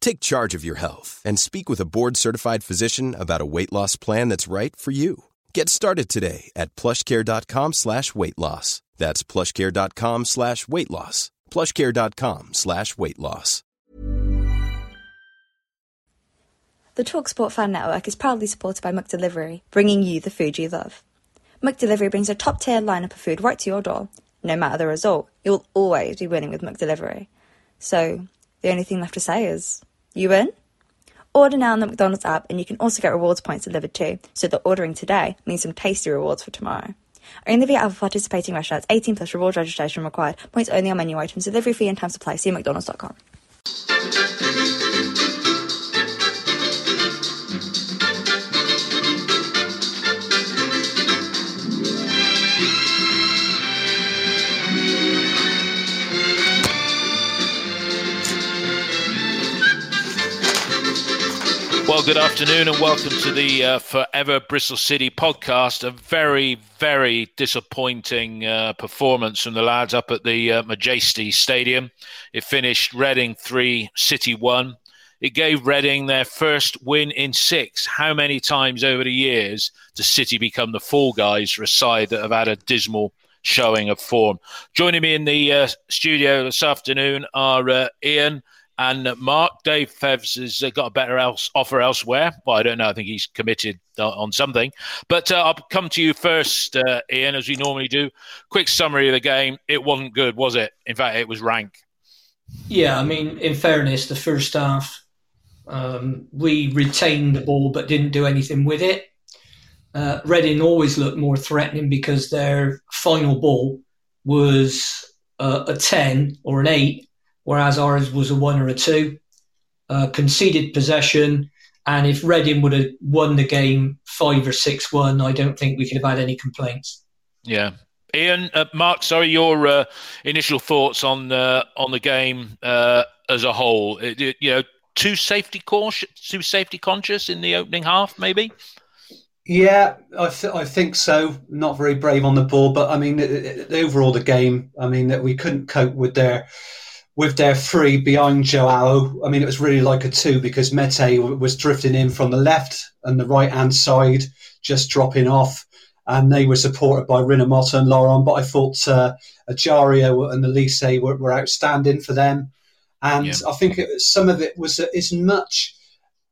Take charge of your health and speak with a board certified physician about a weight loss plan that's right for you. Get started today at plushcare.com slash weight loss. That's plushcare.com slash weight loss. Plushcare.com slash weight loss. The Talksport Fan Network is proudly supported by McDelivery, bringing you the food you love. McDelivery brings a top tier lineup of food right to your door. No matter the result, you'll always be winning with McDelivery. So, the only thing left to say is you win? Order now on the McDonald's app, and you can also get rewards points delivered too, so that ordering today means some tasty rewards for tomorrow. Only via other participating restaurants, 18 plus rewards registration required. Points only on menu items, delivery fee and time supply. See mcdonalds.com. Well, good afternoon and welcome to the uh, Forever Bristol City podcast. A very, very disappointing uh, performance from the lads up at the uh, Madejski Stadium. It finished Reading 3, City 1. It gave Reading their first win in six. How many times over the years does City become the fall guys for a side that have had a dismal showing of form? Joining me in the uh, studio this afternoon are uh, Ian and Mark, Dave Fevs has uh, got a better else, offer elsewhere. Well, I don't know. I think he's committed on something. But uh, I'll come to you first, uh, Ian, as we normally do. Quick summary of the game. It wasn't good, was it? In fact, it was rank. Yeah, I mean, in fairness, the first half, um, we retained the ball but didn't do anything with it. Uh, Reading always looked more threatening because their final ball was uh, a 10 or an 8 whereas ours was a one or a two. Uh, conceded possession, and if Reading would have won the game five or six one, I don't think we could have had any complaints. Yeah. Ian, uh, Mark, sorry, your uh, initial thoughts on uh, on the game uh, as a whole. It, it, you know, too safety cautious, too safety conscious in the opening half, maybe. Yeah, I, th- I think so. Not very brave on the ball, but I mean, the, overall, the game. I mean, that we couldn't cope with their with their three behind Joao. I mean, it was really like a two because Meite was drifting in from the left and the right hand side, just dropping off. And they were supported by Rinomhota and Laurent. But I thought uh, Ejaria and Olise were, were outstanding for them. And yeah. I think it, some of it was as much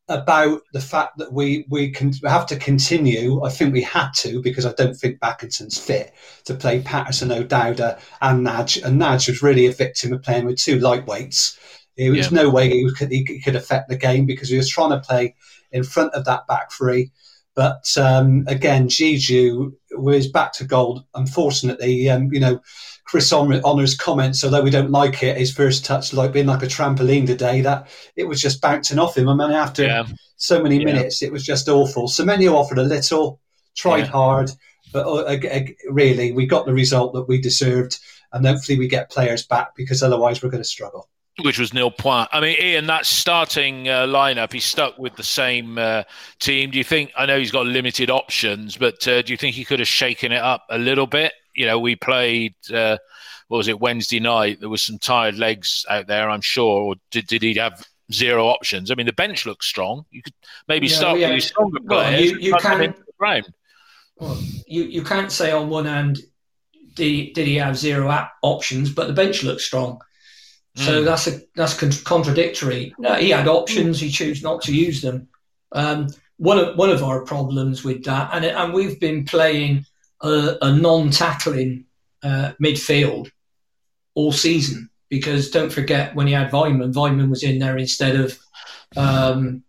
about the fact that we we can have to continue. I think we had to because I don't think Bakinson's fit to play Paterson, O'Dowda, and Nagy. And Nagy was really a victim of playing with two lightweights. There was yeah. no way he could, he could affect the game because he was trying to play in front of that back three. But um, again, Diedhiou was back to gold. Unfortunately, um, you know, Chris Honor's comments, although we don't like it, his first touch like being like a trampoline today, that it was just bouncing off him. I mean, after yeah. so many yeah. minutes, it was just awful. Semenyo offered a little, tried yeah. hard, but uh, uh, really, we got the result that we deserved, and hopefully, we get players back because otherwise, we're going to struggle. Which was nil point. I mean, Ian, that starting uh, lineup, he's stuck with the same uh, team. Do you think? I know he's got limited options, but uh, do you think he could have shaken it up a little bit? you know, we played. Uh, what was it Wednesday night? There was some tired legs out there, I'm sure. Or did did he have zero options? I mean, the bench looks strong. You could maybe yeah, start yeah. with stronger players. Well, you, you can't. Well, you you can't say on one hand did, did he have zero options, but the bench looks strong. So mm. that's a that's con- contradictory. No, he had options. He chose not to use them. Um, one of one of our problems with that, and and we've been playing a, a non-tackling uh, midfield all season because don't forget when he had Weimann, Weimann was in there instead of um,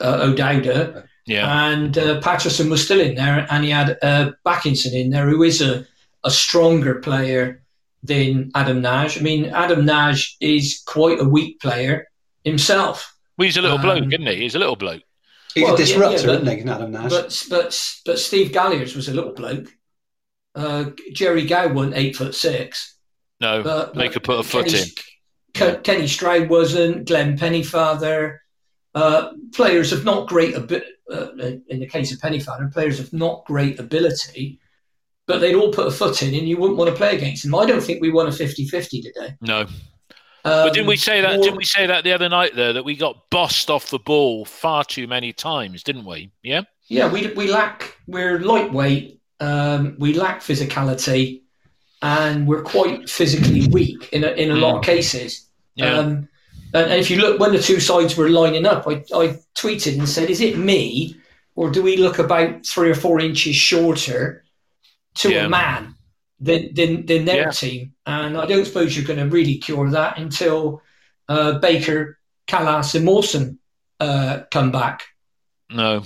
uh, O'Dowda. Yeah. And uh, Paterson was still in there, and he had uh, Bakinson in there, who is a, a stronger player than Adam Nash. I mean, Adam Nash is quite a weak player himself. Well, he's a little um, bloke, isn't he? He's a little bloke. He's well, a disruptor, yeah, yeah, but, isn't he, Adam Nash? But, but, but Steve Galliers was a little bloke. Uh, Gerry Gow wasn't eight foot six. No, but, they could put a foot Kenny, in. Kenny Stroud wasn't. Glenn Pennyfather. Uh, players of not great ability. Uh, in the case of Pennyfather, players of not great ability, but they'd all put a foot in, and you wouldn't want to play against them. I don't think we won a 50-50 today. No, um, but didn't we say that? Didn't we say that the other night there that we got bossed off the ball far too many times, didn't we? Yeah. Yeah, we we lack. We're lightweight. Um, we lack physicality, and we're quite physically weak in a, in a mm. lot of mm. cases. Yeah. Um, and, and if you look when the two sides were lining up, I, I tweeted and said, "Is it me, or do we look about three or four inches shorter to yeah. a man?" than than, than their yeah. team. And I don't suppose you're going to really cure that until uh, Baker, Kalas, and Mawson uh, come back. No.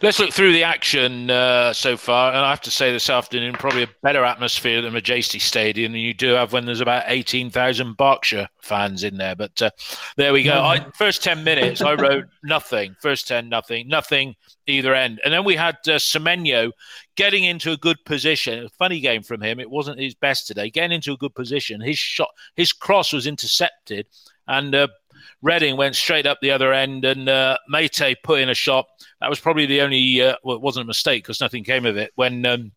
Let's look through the action uh, so far. And I have to say this afternoon, probably a better atmosphere than Madejski Stadium than you do have when there's about 18,000 Berkshire fans in there. But uh, there we go. I, first 10 minutes, I wrote nothing. First 10, nothing. Nothing either end. And then we had uh, Semenyo getting into a good position. A funny game from him. It wasn't his best today. Getting into a good position. His shot, his cross was intercepted. And uh, Reading went straight up the other end, and uh, Meite put in a shot. That was probably the only. Uh, well, it wasn't a mistake because nothing came of it when um,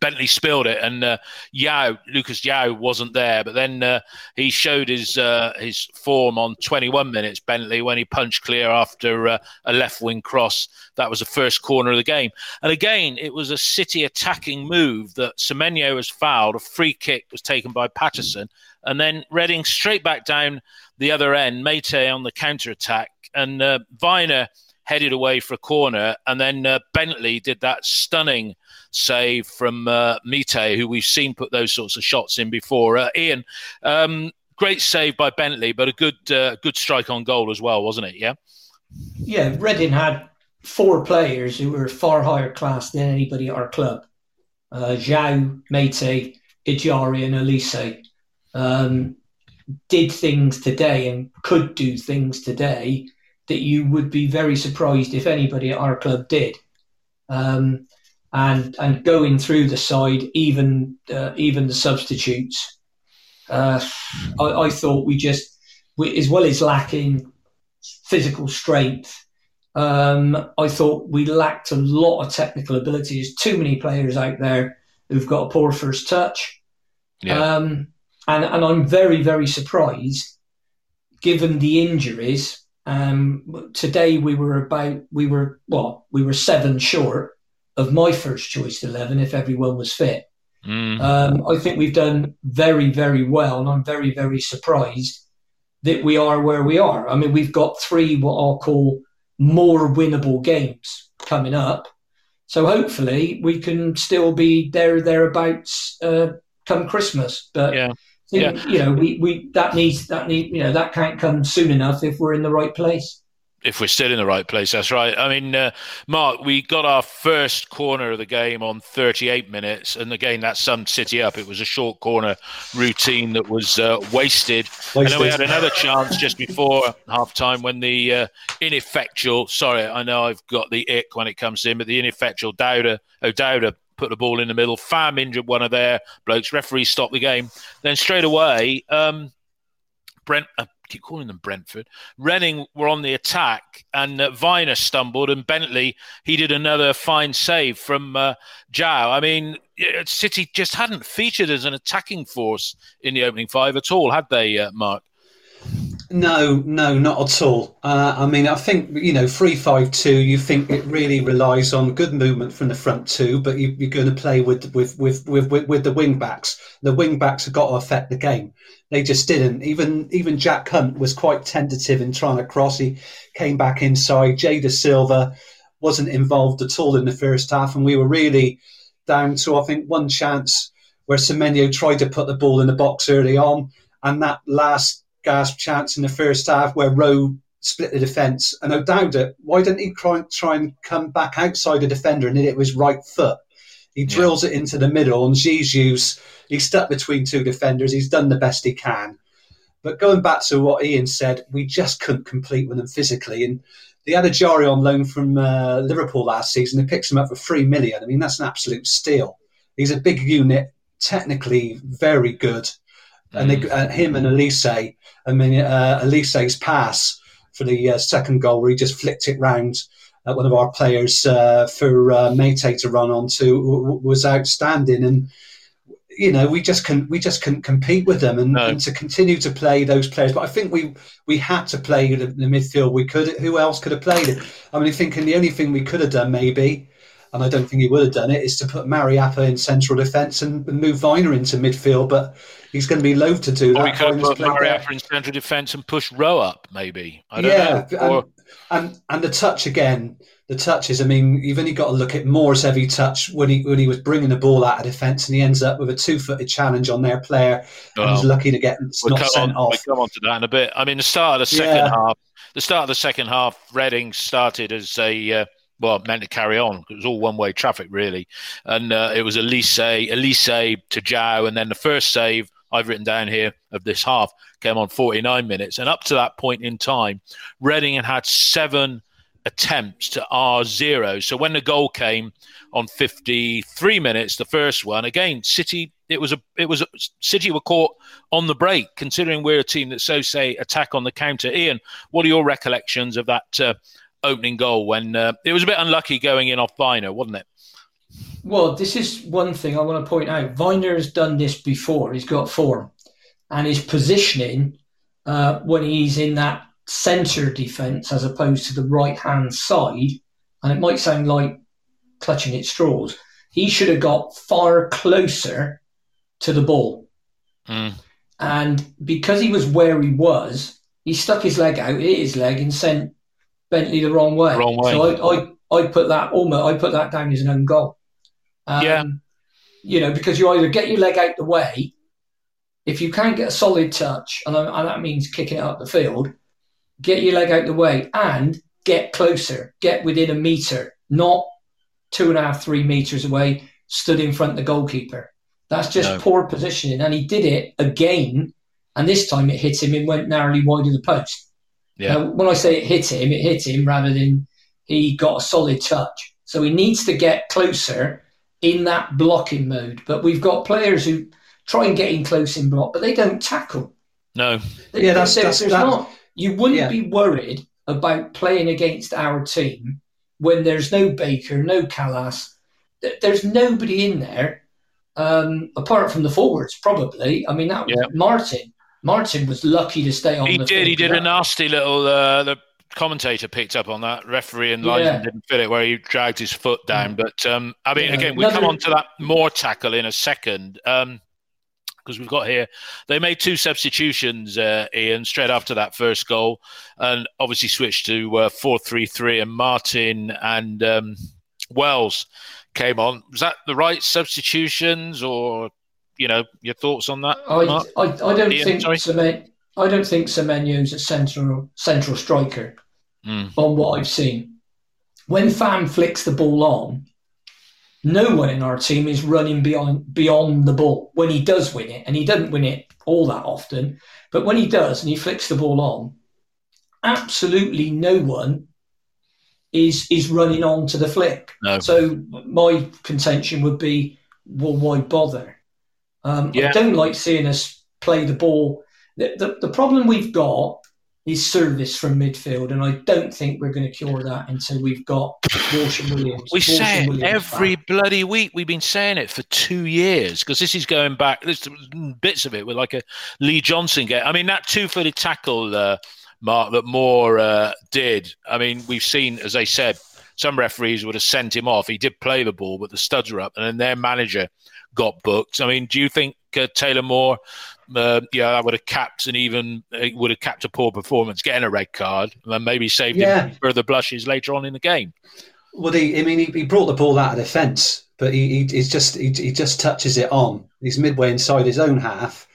Bentley spilled it, and uh, João Lucas João wasn't there. But then uh, he showed his uh, his form on 21 minutes. Bentley when he punched clear after uh, a left wing cross. That was the first corner of the game. And again, it was a City attacking move that Semenyo was fouled. A free kick was taken by Paterson, and then Reading straight back down the other end, Meite on the counter attack, and uh, Vyner headed away for a corner, and then uh, Bentley did that stunning save from uh, Meite, who we've seen put those sorts of shots in before. Uh, Ian, um, great save by Bentley, but a good uh, good strike on goal as well, wasn't it? Yeah. Yeah, Reading had four players who were far higher class than anybody at our club. Uh, João, Meite, Ejaria, and Olise. Um, did things today and could do things today that you would be very surprised if anybody at our club did. Um, and and going through the side, even uh, even the substitutes, uh, I, I, thought we just, we, as well as lacking physical strength, um, I thought we lacked a lot of technical ability. There's too many players out there who've got a poor first touch. Yeah. Um, and and I'm very very surprised, given the injuries. Um, today we were about we were well we were seven short of my first choice eleven if everyone was fit. Mm. Um, I think we've done very very well, and I'm very very surprised that we are where we are. I mean, we've got three what I'll call more winnable games coming up. So hopefully we can still be there thereabouts uh, come Christmas. But yeah yeah. you know, we, we that needs that need you know that can't come soon enough if we're in the right place. If we're still in the right place, that's right. I mean, uh, Mark, we got our first corner of the game on 38 minutes, and again, that summed City up. It was a short corner routine that was uh, wasted. wasted. And then we had another chance just before half time when the uh, ineffectual, sorry, I know I've got the ick when it comes in, but the ineffectual Dowda, O'Dowda put the ball in the middle. Fam injured one of their blokes. Referee stopped the game. Then straight away, um, Brent. Keep calling them Brentford. Reading were on the attack, and uh, Vyner stumbled, and Bentley he did another fine save from uh, João. I mean, City just hadn't featured as an attacking force in the opening five at all, had they, uh, Mark? No, no, not at all. Uh, I mean, I think you know, three five two. You think it really relies on good movement from the front two, but you, are going to play with with, with with with the wing backs. The wing backs have got to affect the game. They just didn't. Even even Jack Hunt was quite tentative in trying to cross. He came back inside. Jay Silva wasn't involved at all in the first half, and we were really down to I think one chance where Semenyo tried to put the ball in the box early on, and that last gasp chance in the first half where Rowe split the defence. And O'Dowda, why didn't he try, try and come back outside the defender and hit it with his right foot? He drills yeah. it into the middle, and Zizou's he's stuck between two defenders. He's done the best he can. But going back to what Ian said, we just couldn't complete with them physically. And They had Ejaria on loan from uh, Liverpool last season. They picked him up for three million. I mean, that's an absolute steal. He's a big unit, technically very good. And they, uh, him and Olise, I mean, uh, Olise's pass for the uh, second goal where he just flicked it round at one of our players uh, for uh, Meite to run onto w- was outstanding. And you know, we just can we just couldn't compete with them, and, No. and to continue to play those players. But I think we we had to play the, the midfield. We could. Who else could have played it? I mean, thinking the only thing we could have done maybe. And I don't think he would have done it. Is to put Mariappa in central defence and, move Vyner into midfield, but he's going to be loath to do that. Or could have put played there. Mariappa in central defence and push Rowe up, maybe. I don't yeah, know. Or, and, and and the touch again. The touches. I mean, you've only got to look at Moore's heavy touch when he when he was bringing the ball out of defence, and he ends up with a two-footed challenge on their player, and he's lucky to get we'll not sent on, off. we'll come on to that in a bit. I mean, the start of the second Yeah. half, the start of the second half, Reading started as a uh, well, meant to carry on. It was all one-way traffic, really, and uh, it was a Olise, Olise to João, and then the first save I've written down here of this half came on 49 minutes, and up to that point in time, Reading had had seven attempts to R zero. So when the goal came on 53 minutes, the first one again, City. It was a. It was a, City were caught on the break, considering we're a team that so say attack on the counter. Ian, what are your recollections of that uh, opening goal when uh, it was a bit unlucky going in off Vyner, wasn't it? Well, this is one thing I want to point out. Vyner has done this before. He's got form, and his positioning uh, when he's in that centre defence as opposed to the right hand side, and it might sound like clutching at straws. He should have got far closer to the ball, Mm. and because he was where he was, he stuck his leg out, hit his leg, and sent Bentley the wrong way. Wrong way. So I, I, I put that almost, I put that down as an own goal. Um, Yeah. You know, because you either get your leg out the way, if you can't get a solid touch, and, and that means kicking it up the field, get your leg out the way and get closer, get within a metre, not two and a half, three metres away, stood in front of the goalkeeper. That's just No. poor positioning. And he did it again, and this time it hit him and went narrowly wide of the post. Yeah. Now, when I say it hit him, it hit him rather than he got a solid touch. So he needs to get closer in that blocking mode. But we've got players who try and get in close in block, but they don't tackle. No. There- Yeah, that's- that's- that- not. You wouldn't Yeah. be worried about playing against our team when there's no Baker, no Kalas. There's nobody in there um, apart from the forwards, probably. I mean, that was Yeah. Martin. Martin was lucky to stay on. He did. He did a nasty little. Uh, the commentator picked up on that. Referee and Yeah. linesman didn't feel it where he dragged his foot down. But um, I mean, Yeah. again, we come Another- on to that more tackle in a second. Um, because we've got here, they made two substitutions, uh, Ian, straight after that first goal, and obviously switched to uh, four-three-three, and Martin and um, Wells came on. Was that the right substitutions, or you know, your thoughts on that? I? I, I don't Ian, think sorry. Semen, I don't think Semenyo's a central central striker Mm. on what I've seen. When Fan flicks the ball on, no one in our team is running beyond beyond the ball when he does win it, and he doesn't win it all that often. But when he does and he flicks the ball on, absolutely no one is is running on to the flick. No. So my contention would be, well, why bother? Um, Yeah. I don't like seeing us play the ball. The, the, the problem we've got is service from midfield, and I don't think we're going to cure that until we've got Walsh and Williams. We Walsh say it Williams every back. bloody week. We've been saying it for two years because this is going back. There's bits of it with like a Lee Johnson game. I mean, that two-footed tackle, uh, Mark, that Moore uh, did. I mean, we've seen, as I said, some referees would have sent him off. He did play the ball, but the studs were up, and then their manager got booked. I mean, do you think uh, Taylor Moore? Uh, yeah, that would have capped and even uh, would have capped a poor performance, getting a red card, and then maybe saved Yeah. him further blushes later on in the game. Well, he, I mean, he, he brought the ball out of defence, but he, he he's just he, he just touches it on. He's midway inside his own half,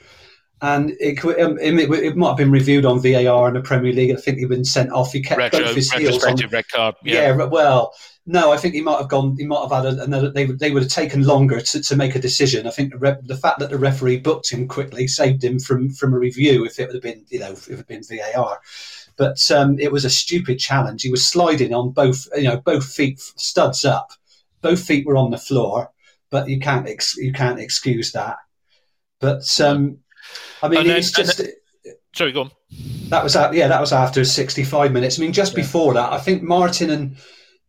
and it, um, it, it might have been reviewed on VAR in the Premier League. I think he'd been sent off. He kept Retro, both his heels on. red card. Yeah. Yeah. well, no, I think he might have gone. He might have had a, another. They would they would have taken longer to, to make a decision. I think the, re, the fact that the referee booked him quickly saved him from from a review. If it would have been, you know, if it had been VAR, but um, it was a stupid challenge. He was sliding on both, you know, both feet studs up, both feet were on the floor, but you can't ex- you can't excuse that. But um, I mean, then, it's just. Then, sorry, go on. That was yeah, that was after 65 minutes. I mean, just yeah. before that, I think Martin and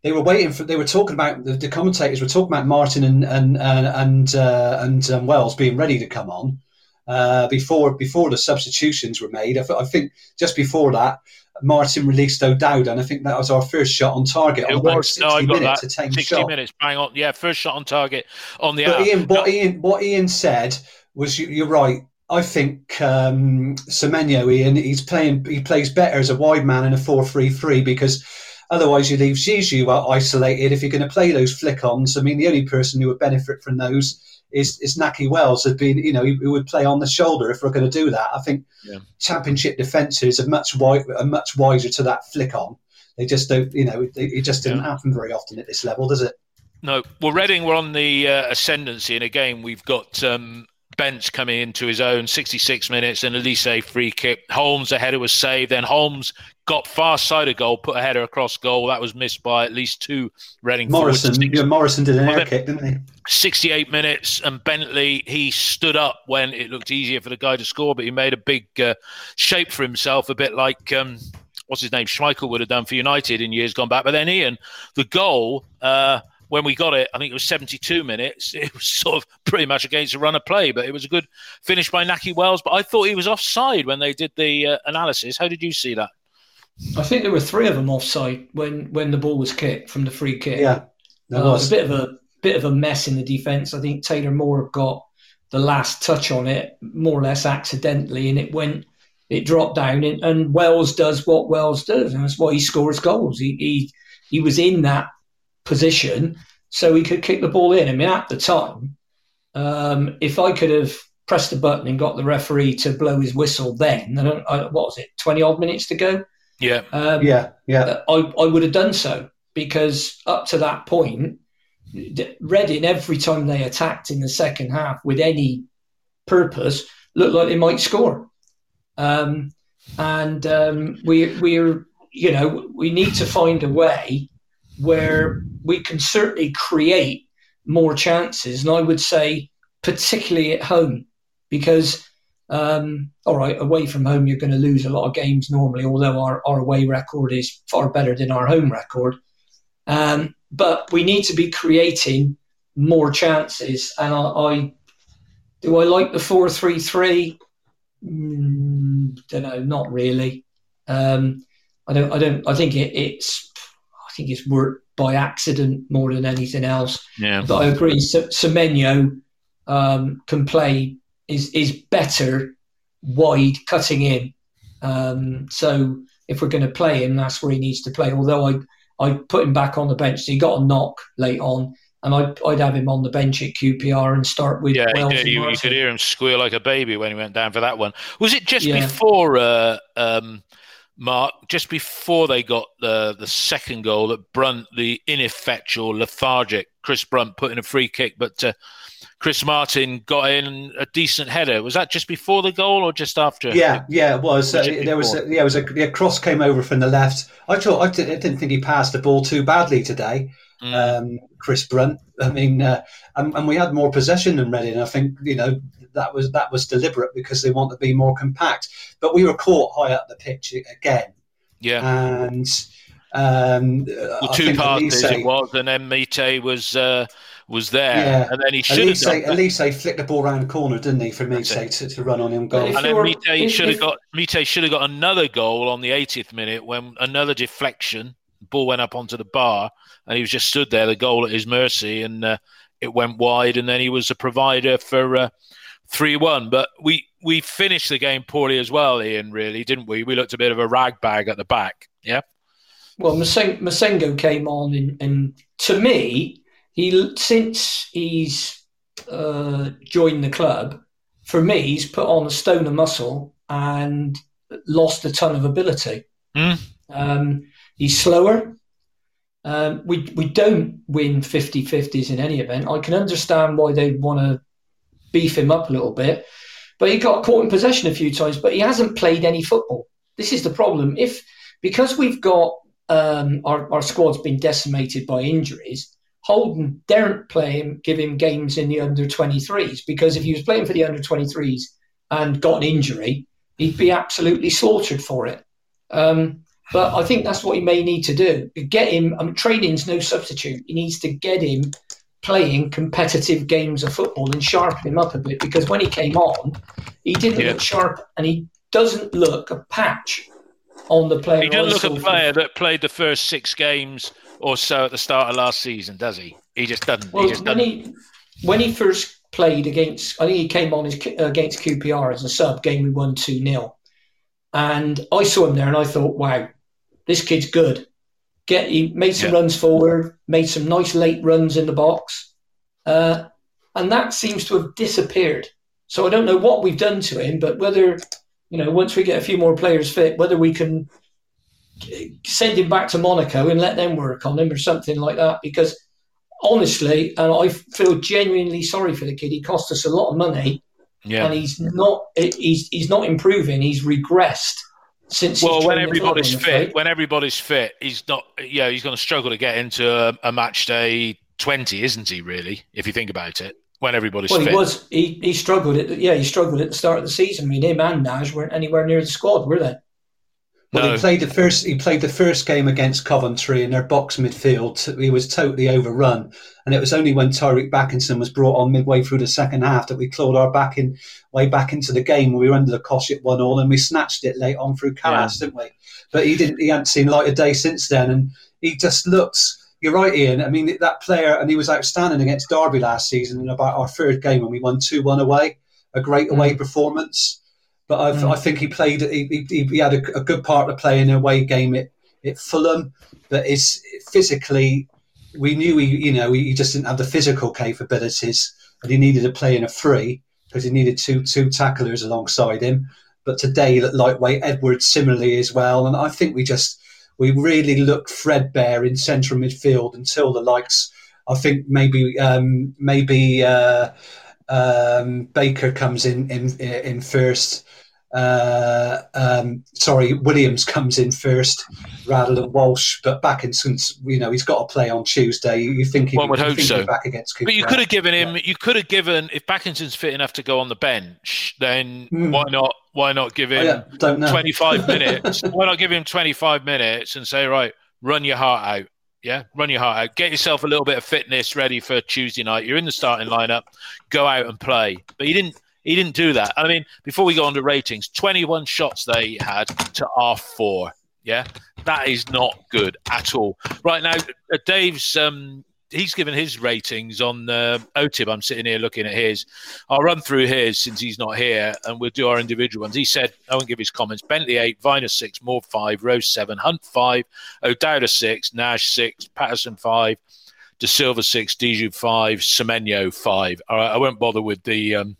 they were waiting for. They were talking about the, the commentators were talking about Martin and and uh, and uh, and um, Wells being ready to come on uh, before before the substitutions were made. I, th- I, think just before that, Martin released O'Dowd, and I think that was our first shot on target. It on was no, I got that. Sixty shot. minutes, bang on. Yeah, first shot on target on the. But Ian, what no. Ian, what Ian said was, you, are right. I think um, Semenyo, Ian, he's playing. He plays better as a wide man in a four-three-three because otherwise you leave Zizou isolated. If you're going to play those flick-ons, I mean, the only person who would benefit from those is, is Nahki Wells had been, you know, he, he, would play on the shoulder if we're going to do that. I think yeah. championship defences are much wide, are much wiser to that flick on. They just don't, you know, it, it just doesn't yeah. happen very often at this level, does it? No. Well, Reading were on the uh, ascendancy, and again, we've got um, Bence coming into his own, 66 minutes, and Olise free kick. Holmes, a header was saved. Then Holmes got far side of goal, put a header across goal. That was missed by at least two Reading Morrison, yeah, Morrison did an air kick, didn't he? 68 minutes, and Bentley, he stood up when it looked easier for the guy to score, but he made a big uh, shape for himself, a bit like. Um, what's his name? Schmeichel would have done for United in years gone back. But then Ian, the goal, uh, when we got it, I think it was 72 minutes. It was sort of pretty much against a run of play, but it was a good finish by Nahki Wells. But I thought he was offside when they did the uh, analysis. How did you see that? I think there were three of them offside when when the ball was kicked from the free kick. Yeah, there uh, was. a bit of a bit of a mess in the defence. I think Taylor Moore got the last touch on it more or less accidentally, and it went it dropped down. And, and Wells does what Wells does, and that's why he scores goals. He he he was in that position so he could kick the ball in. I mean, at the time, um, if I could have pressed the button and got the referee to blow his whistle then, I I, what was it, 20 odd minutes to go? Yeah. Um, yeah. Yeah. I, I would have done so because up to that point, Reading, every time they attacked in the second half with any purpose, looked like they might score. Um, and um, we, we're, you know, we need to find a way where we can certainly create more chances. And I would say, particularly at home, because um, all right, away from home, you're going to lose a lot of games normally, although our, our away record is far better than our home record. Um, but we need to be creating more chances. And I, I do I like the four three three? Mm, don't know, not really. Um, I don't. I don't. I think it, it's. Think it's worked by accident more than anything else. Yeah. But I agree. Semenyo um, can play is is better wide cutting in. Um, so if we're going to play him, that's where he needs to play. Although I I put him back on the bench, so he got a knock late on, and I'd, I'd have him on the bench at QPR and start with. Yeah, Wells you, you, could hear him squeal like a baby when he went down for that one. Was it just yeah. before? Uh, um, Mark, just before they got the the second goal, that Brunt, the ineffectual, lethargic Chris Brunt, put in a free kick, but uh, Chris Martin got in a decent header. Was that just before the goal or just after? Yeah, yeah, it was. Uh, there was, a, yeah, it was a, a, cross came over from the left. I thought I, did, I didn't think he passed the ball too badly today. Mm. Um, Chris Brunt. I mean, uh, and, and, we had more possession than Reading. I think you know that was that was deliberate because they want to be more compact. But we were caught high up the pitch again. Yeah, and um, well, two parts it was, and then Meite was. Uh, was there, yeah. and then he should have. At least they flicked the ball around the corner, didn't he, for Meite to, to run on him goal? And then Meite should have got Meite should have got another goal on the 80th minute when another deflection, ball went up onto the bar, and he was just stood there, the goal at his mercy, and uh, it went wide, and then he was a provider for uh, three one. But we we finished the game poorly as well, Ian. Really, didn't we? We looked a bit of a rag bag at the back. Yeah. Well, Massengo came on, and, and to me, he since he's uh, joined the club, for me, he's put on a stone of muscle and lost a ton of ability. Mm. Um, he's slower. Um, we we don't win 50-50s in any event. I can understand why they want to beef him up a little bit, but he got caught in possession a few times. But he hasn't played any football. This is the problem. If because we've got um, our, our squad's been decimated by injuries. Holden daren't play him, give him games in the under 23s because if he was playing for the under 23s and got an injury, he'd be absolutely slaughtered for it. Um, but I think that's what he may need to do. Get him. I mean, training's no substitute. He needs to get him playing competitive games of football and sharpen him up a bit because when he came on, he didn't yeah. look sharp and he doesn't look a patch on the player. He doesn't look a player that played the first six games or so at the start of last season, does he? He just doesn't. Well, he just when doesn't. he when he first played against, I think he came on as, against QPR as a sub. Game we won two 0 and I saw him there, and I thought, wow, this kid's good. Get he made some yeah. runs forward, made some nice late runs in the box, uh, and that seems to have disappeared. So I don't know what we've done to him, but whether you know once we get a few more players fit, whether we can send him back to Monaco and let them work on him or something like that. Because honestly, and I feel genuinely sorry for the kid. He cost us a lot of money, yeah. and he's not he's he's not improving. He's regressed since. Well, when everybody's fit, when everybody's fit, he's not. Yeah, he's going to struggle to get into a, a match day twenty, isn't he? Really, if you think about it when everybody's fit well, fit. he was he, he struggled at yeah he struggled at the start of the season. I mean, him and Nash weren't anywhere near the squad, were they? Well, no. he played the first. He played the first game against Coventry in their box midfield. He was totally overrun, and it was only when Tyreeq Bakinson was brought on midway through the second half that we clawed our back in way back into the game. We were under the cosh at one all, and we snatched it late on through Kalas, yeah. didn't we? But he didn't. He hadn't seen light of day since then, and he just looks. You're right, Ian. I mean, that player, and he was outstanding against Derby last season in about our third game when we won two one away. A great away mm. performance but mm. i think he played. He, he, he had a, a, good part to play in a away game at, at Fulham. But is physically, we knew he, you know, he just didn't have the physical capabilities, and he needed to play in a free because he needed two two tacklers alongside him. But today, lightweight Edwards similarly as well, and I think we just we really look threadbare in central midfield until the likes. I think maybe um, maybe uh, um, Baker comes in in in first uh, um, sorry, Williams comes in first rather than Walsh. But back in since you know he's got to play on Tuesday. You think he one would hope so. Back against Cooper but you could have given him. Yeah. You could have given if Bakinson's fit enough to go on the bench. Then mm. why not? Why not give him oh, yeah, twenty five minutes? why not give him twenty five minutes and say right, run your heart out. Yeah, run your heart out. Get yourself a little bit of fitness ready for Tuesday night. You're in the starting lineup. Go out and play. But he didn't he didn't do that. I mean, before we go on to ratings, 21 shots they had to R4. Yeah, that is not good at all. Right now, uh, Dave's um, he's given his ratings on uh, OTIB. I'm sitting here looking at his. I'll run through his since he's not here, and we'll do our individual ones. He said, I won't give his comments. Bentley eight, Vyner six, Moore five, Rose seven, Hunt five, O'Dowda six, Nash six, Paterson five, Dasilva six, Diédhiou five, Semenyo five. All right, I won't bother with the um,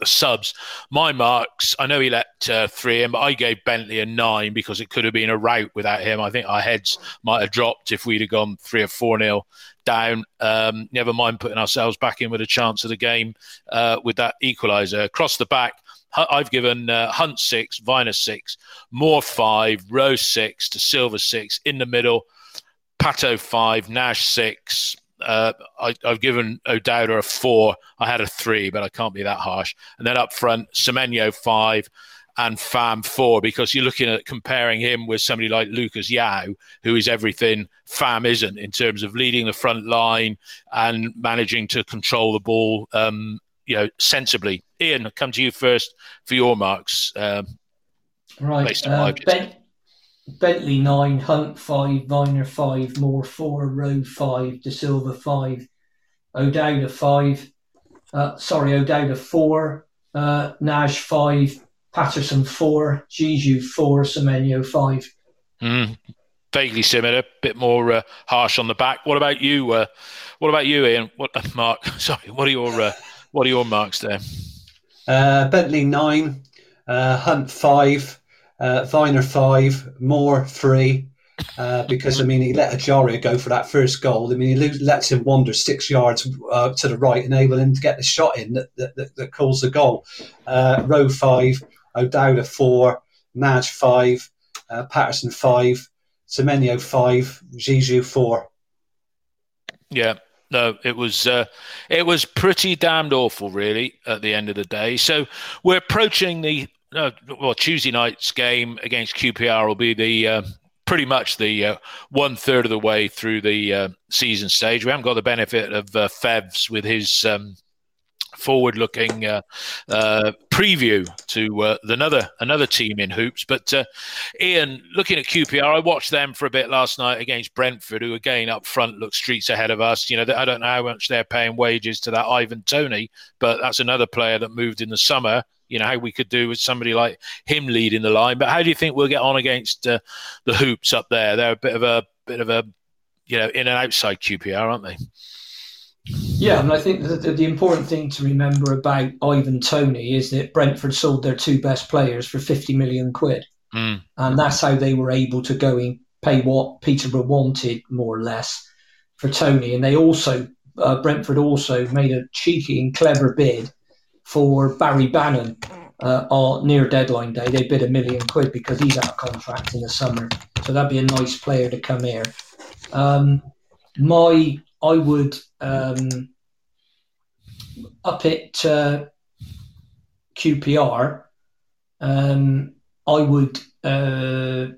the subs. My marks, I know he let uh, three in, but I gave Bentley a nine because it could have been a rout without him. I think our heads might have dropped if we'd have gone three or four nil down. Um, never mind putting ourselves back in with a chance of the game uh, with that equaliser. Across the back, I've given uh, Hunt six, Vyner six, Moore five, Rose six, to Silver six. In the middle, Pato five, Nash six, uh, I, have given O'Dowda a four. I had a three, but I can't be that harsh. And then up front, Semenyo five and Fam four, because you're looking at comparing him with somebody like Lucas João, who is everything Fam isn't in terms of leading the front line and managing to control the ball, um, you know, sensibly. Ian, I'll come to you first for your marks. Um, right. Uh, ben, Bentley nine, Hunt five, Vyner five, Moore four, Rowe five, Dasilva five, O'Dowda five, uh, sorry, O'Dowda four, uh, Nash five, Paterson four, Diédhiou four, Semenyo five. Mm, vaguely similar, a bit more uh, harsh on the back. What about you? Uh, what about you, Ian? What uh, Mark? Sorry, what are your uh, what are your marks there? Uh, Bentley nine, Hunt five, uh, Vyner five, Moore three. Uh, because I mean, he let Ejaria go for that first goal. I mean, he lets him wander six yards uh, to the right, enabling him to get the shot in that that, that, that calls the goal. Uh, five, O'Dowda four, Nagy five, uh, Paterson five, Semenyo five, Zizou four. Yeah, no, it was uh, it was pretty damned awful, really, at the end of the day. So we're approaching the uh, well Tuesday night's game against QPR will be the uh, pretty much the uh, one third of the way through the uh, season stage. We haven't got the benefit of uh, Fevs with his um, forward-looking uh, uh, preview to uh, another another team in hoops. But uh, Ian, looking at QPR, I watched them for a bit last night against Brentford, who again up front look streets ahead of us. You know, I don't know how much they're paying wages to that Ivan Toney, but that's another player that moved in the summer you know how we could do with somebody like him leading the line. But how do you think we'll get on against uh, the hoops up there? They're a bit of a bit of a you know in and outside QPR, aren't they? Yeah, and I think the, the, important thing to remember about Ivan Toney is that Brentford sold their two best players for 50 million quid. Mm. And that's how they were able to go and pay what Peterborough wanted, more or less, for Toney. And they also, uh, Brentford also made a cheeky and clever bid for Barry Bannan uh, on near deadline day. They bid a million quid because he's out of contract in the summer. So that'd be a nice player to come here. Um, my, I would um, up it uh, QPR. Um, I would uh,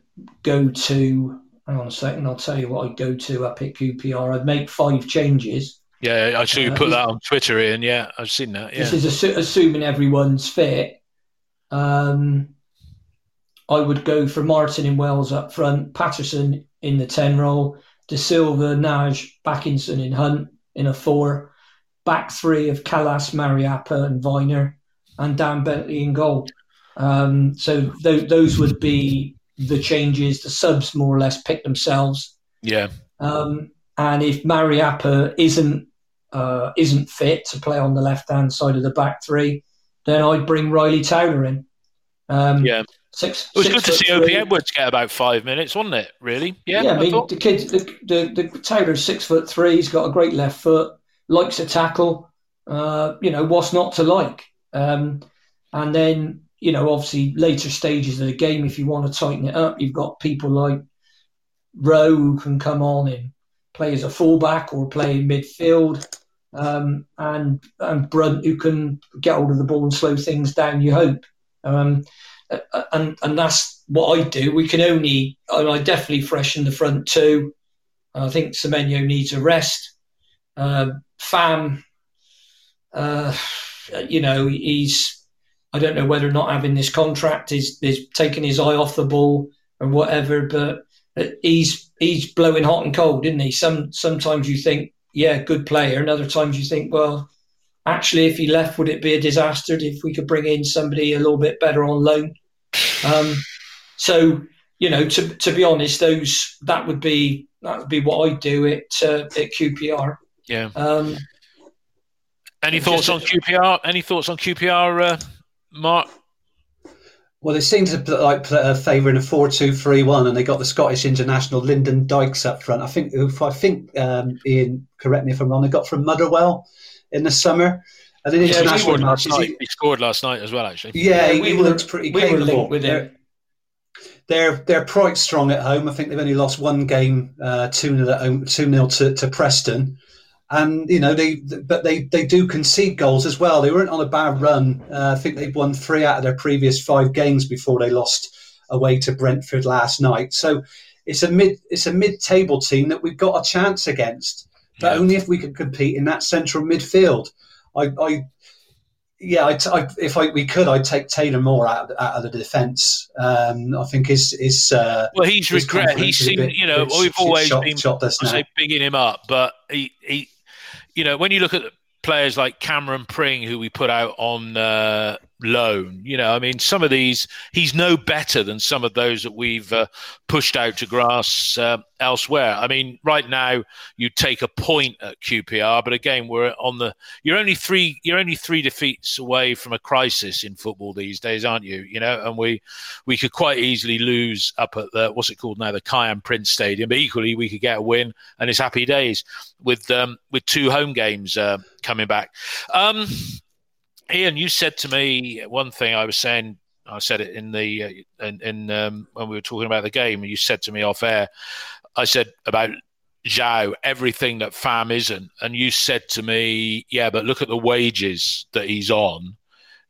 go to. Hang on a second. I'll tell you what I'd go to up at QPR. I'd make five changes. Yeah, I saw you uh, put that on Twitter, Ian. Yeah, I've seen that. Yeah. This is assu- assuming everyone's fit. Um, I would go for Martin in Wells up front, Paterson in the 10 role, Dasilva, Nagy, Bakinson, in Hunt in a four, back three of Kalas, Mariappa, and Vyner, and Dan Bentley in goal. Um, so th- those would be the changes. The subs more or less pick themselves. Yeah. Um, and if Mariappa isn't uh, isn't fit to play on the left hand side of the back three, then I'd bring Riley Towler in. Um, yeah. Six, it was good to see Opi Edwards get about five minutes, wasn't it? Really? Yeah. Yeah. I, mean, the kid, the, the, the Towler's six foot three. He's got a great left foot. Likes to tackle. Uh, you know what's not to like. Um, and then you know, obviously, later stages of the game, if you want to tighten it up, you've got people like Rowe who can come on and play as a fullback or play in midfield um, and and Brunt who can get hold of the ball and slow things down. You hope, um, and and that's what I do. We can only I definitely freshen the front two. I think Semenyo needs a rest. Fam, uh, you know, he's I don't know whether or not having this contract is is taking his eye off the ball and whatever, but he's he's blowing hot and cold, isn't he? Some sometimes you think yeah, good player. And other times you think, well, actually, if he left, would it be a disaster if we could bring in somebody a little bit better on loan? Um, so, you know, to, to be honest, those that would be that would be what I do at uh, at QPR. Yeah. Um, Any thoughts on QPR? Any thoughts on QPR, uh, Mark? Well, they seem to like uh, favouring a four-two-three-one, and they got the Scottish international Lyndon Dykes up front. I think, if I think, um, Ian, correct me if I'm wrong. They got from Motherwell in the summer. And then yeah, international he matches, he, he, scored last night as well. Actually, yeah, yeah he, he looked pretty we capable. with him. They're, they're quite strong at home. I think they've only lost one game, uh, two 0 at home, two 0 to, to Preston and you know they but they they do concede goals as well they weren't on a bad run uh, i think they've won three out of their previous five games before they lost away to brentford last night so it's a mid it's a mid-table team that we've got a chance against but yeah. only if we can compete in that central midfield i i yeah, I, I, if I, we could, I'd take Taylor Moore out of, out of the defence. Um, I think his his uh, well, he's regret. He's seen, bit, you know, we've always shot, been shot say bigging him up, but he, he you know, when you look at players like Cameron Pring, who we put out on uh, loan. You know, I mean, some of these, he's no better than some of those that we've uh, pushed out to grass uh, elsewhere. I mean, right now you take a point at QPR, but again, we're on the. You're only three. You're only three defeats away from a crisis in football these days, aren't you? You know, and we we could quite easily lose up at the what's it called now, the Kiyan Prince Stadium, but equally we could get a win, and it's happy days with um, with two home games uh, coming back. Um, Ian, you said to me one thing I was saying I said it in the uh, in, in um, when we were talking about the game, you said to me off air. I said about João everything that Fam isn't, and you said to me, "Yeah, but look at the wages that he's on."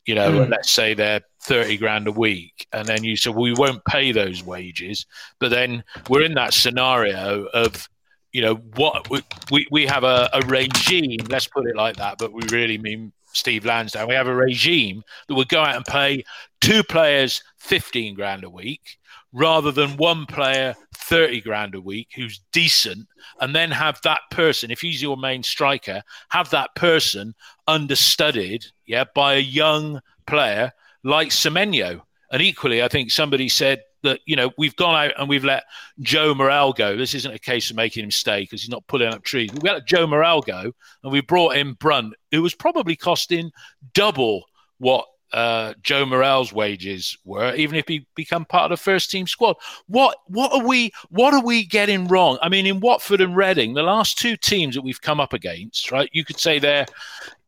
You know, mm. let's say they're thirty grand a week, and then you said, "Well, we won't pay those wages," but then we're in that scenario of you know what we, we, we have a, a regime let's put it like that but we really mean Steve Lansdown, we have a regime that would go out and pay two players 15 grand a week rather than one player 30 grand a week who's decent and then have that person if he's your main striker have that person understudied yeah by a young player like Semenyo. And equally I think somebody said that you know we've gone out and we've let Joe Morrell go. This isn't a case of making him stay because he's not pulling up trees. We let Joe Morrell go, and we brought in Brunt, who was probably costing double what uh, Joe Morrell's wages were, even if he become part of the first team squad. What what are we what are we getting wrong? I mean, in Watford and Reading, the last two teams that we've come up against, right? You could say they're